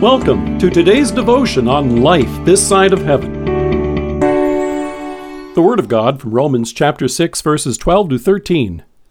Welcome to today's devotion on life this side of heaven. The Word of God from Romans chapter 6, verses 12 to 13.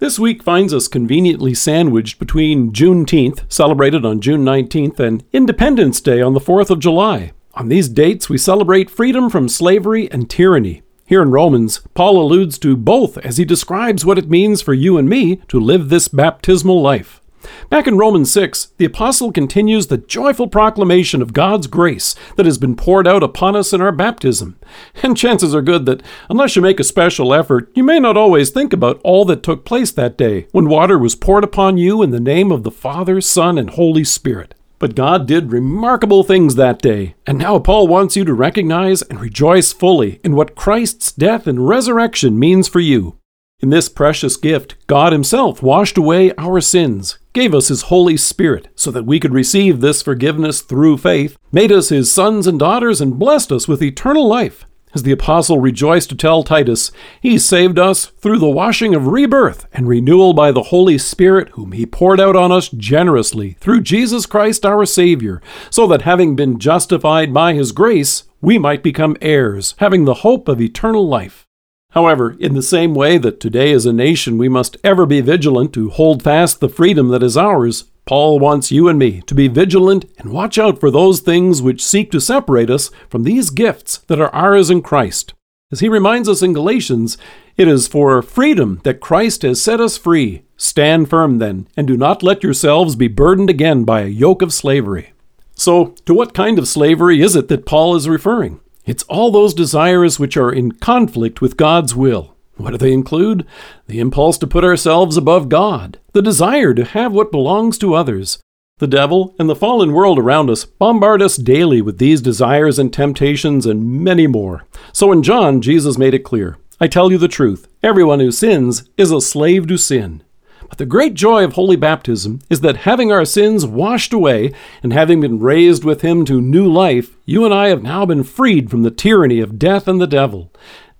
This week finds us conveniently sandwiched between Juneteenth, celebrated on June 19th, and Independence Day on the 4th of July. On these dates, we celebrate freedom from slavery and tyranny. Here in Romans, Paul alludes to both as he describes what it means for you and me to live this baptismal life. Back in Romans 6, the apostle continues the joyful proclamation of God's grace that has been poured out upon us in our baptism. And chances are good that, unless you make a special effort, you may not always think about all that took place that day when water was poured upon you in the name of the Father, Son, and Holy Spirit. But God did remarkable things that day, and now Paul wants you to recognize and rejoice fully in what Christ's death and resurrection means for you. In this precious gift, God Himself washed away our sins, gave us His Holy Spirit so that we could receive this forgiveness through faith, made us His sons and daughters, and blessed us with eternal life. As the apostle rejoiced to tell Titus, He saved us through the washing of rebirth and renewal by the Holy Spirit, whom He poured out on us generously through Jesus Christ our Savior, so that having been justified by His grace, we might become heirs, having the hope of eternal life. However, in the same way that today as a nation we must ever be vigilant to hold fast the freedom that is ours, Paul wants you and me to be vigilant and watch out for those things which seek to separate us from these gifts that are ours in Christ. As he reminds us in Galatians, it is for freedom that Christ has set us free. Stand firm then, and do not let yourselves be burdened again by a yoke of slavery. So, to what kind of slavery is it that Paul is referring? It's all those desires which are in conflict with God's will. What do they include? The impulse to put ourselves above God, the desire to have what belongs to others. The devil and the fallen world around us bombard us daily with these desires and temptations and many more. So in John, Jesus made it clear I tell you the truth, everyone who sins is a slave to sin. But the great joy of holy baptism is that having our sins washed away and having been raised with him to new life, you and I have now been freed from the tyranny of death and the devil.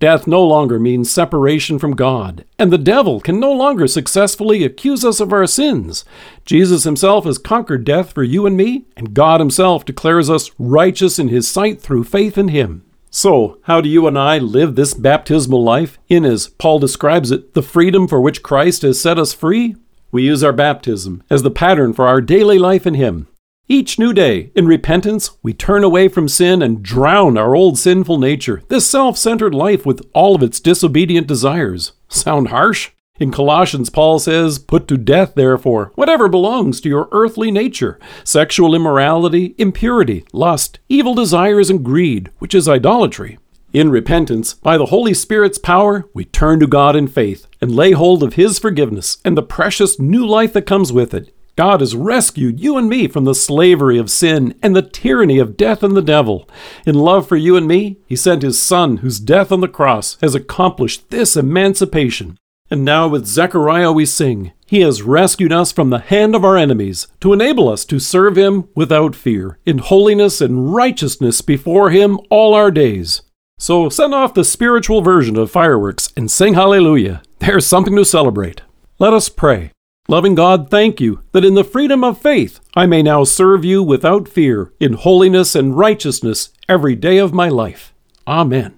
Death no longer means separation from God, and the devil can no longer successfully accuse us of our sins. Jesus himself has conquered death for you and me, and God himself declares us righteous in his sight through faith in him. So, how do you and I live this baptismal life in, as Paul describes it, the freedom for which Christ has set us free? We use our baptism as the pattern for our daily life in Him. Each new day, in repentance, we turn away from sin and drown our old sinful nature, this self centered life with all of its disobedient desires. Sound harsh? In Colossians, Paul says, Put to death, therefore, whatever belongs to your earthly nature sexual immorality, impurity, lust, evil desires, and greed, which is idolatry. In repentance, by the Holy Spirit's power, we turn to God in faith and lay hold of His forgiveness and the precious new life that comes with it. God has rescued you and me from the slavery of sin and the tyranny of death and the devil. In love for you and me, He sent His Son, whose death on the cross has accomplished this emancipation. And now with Zechariah we sing, He has rescued us from the hand of our enemies, to enable us to serve Him without fear, in holiness and righteousness before Him all our days. So send off the spiritual version of fireworks and sing hallelujah. There's something to celebrate. Let us pray. Loving God, thank you that in the freedom of faith I may now serve you without fear, in holiness and righteousness every day of my life. Amen.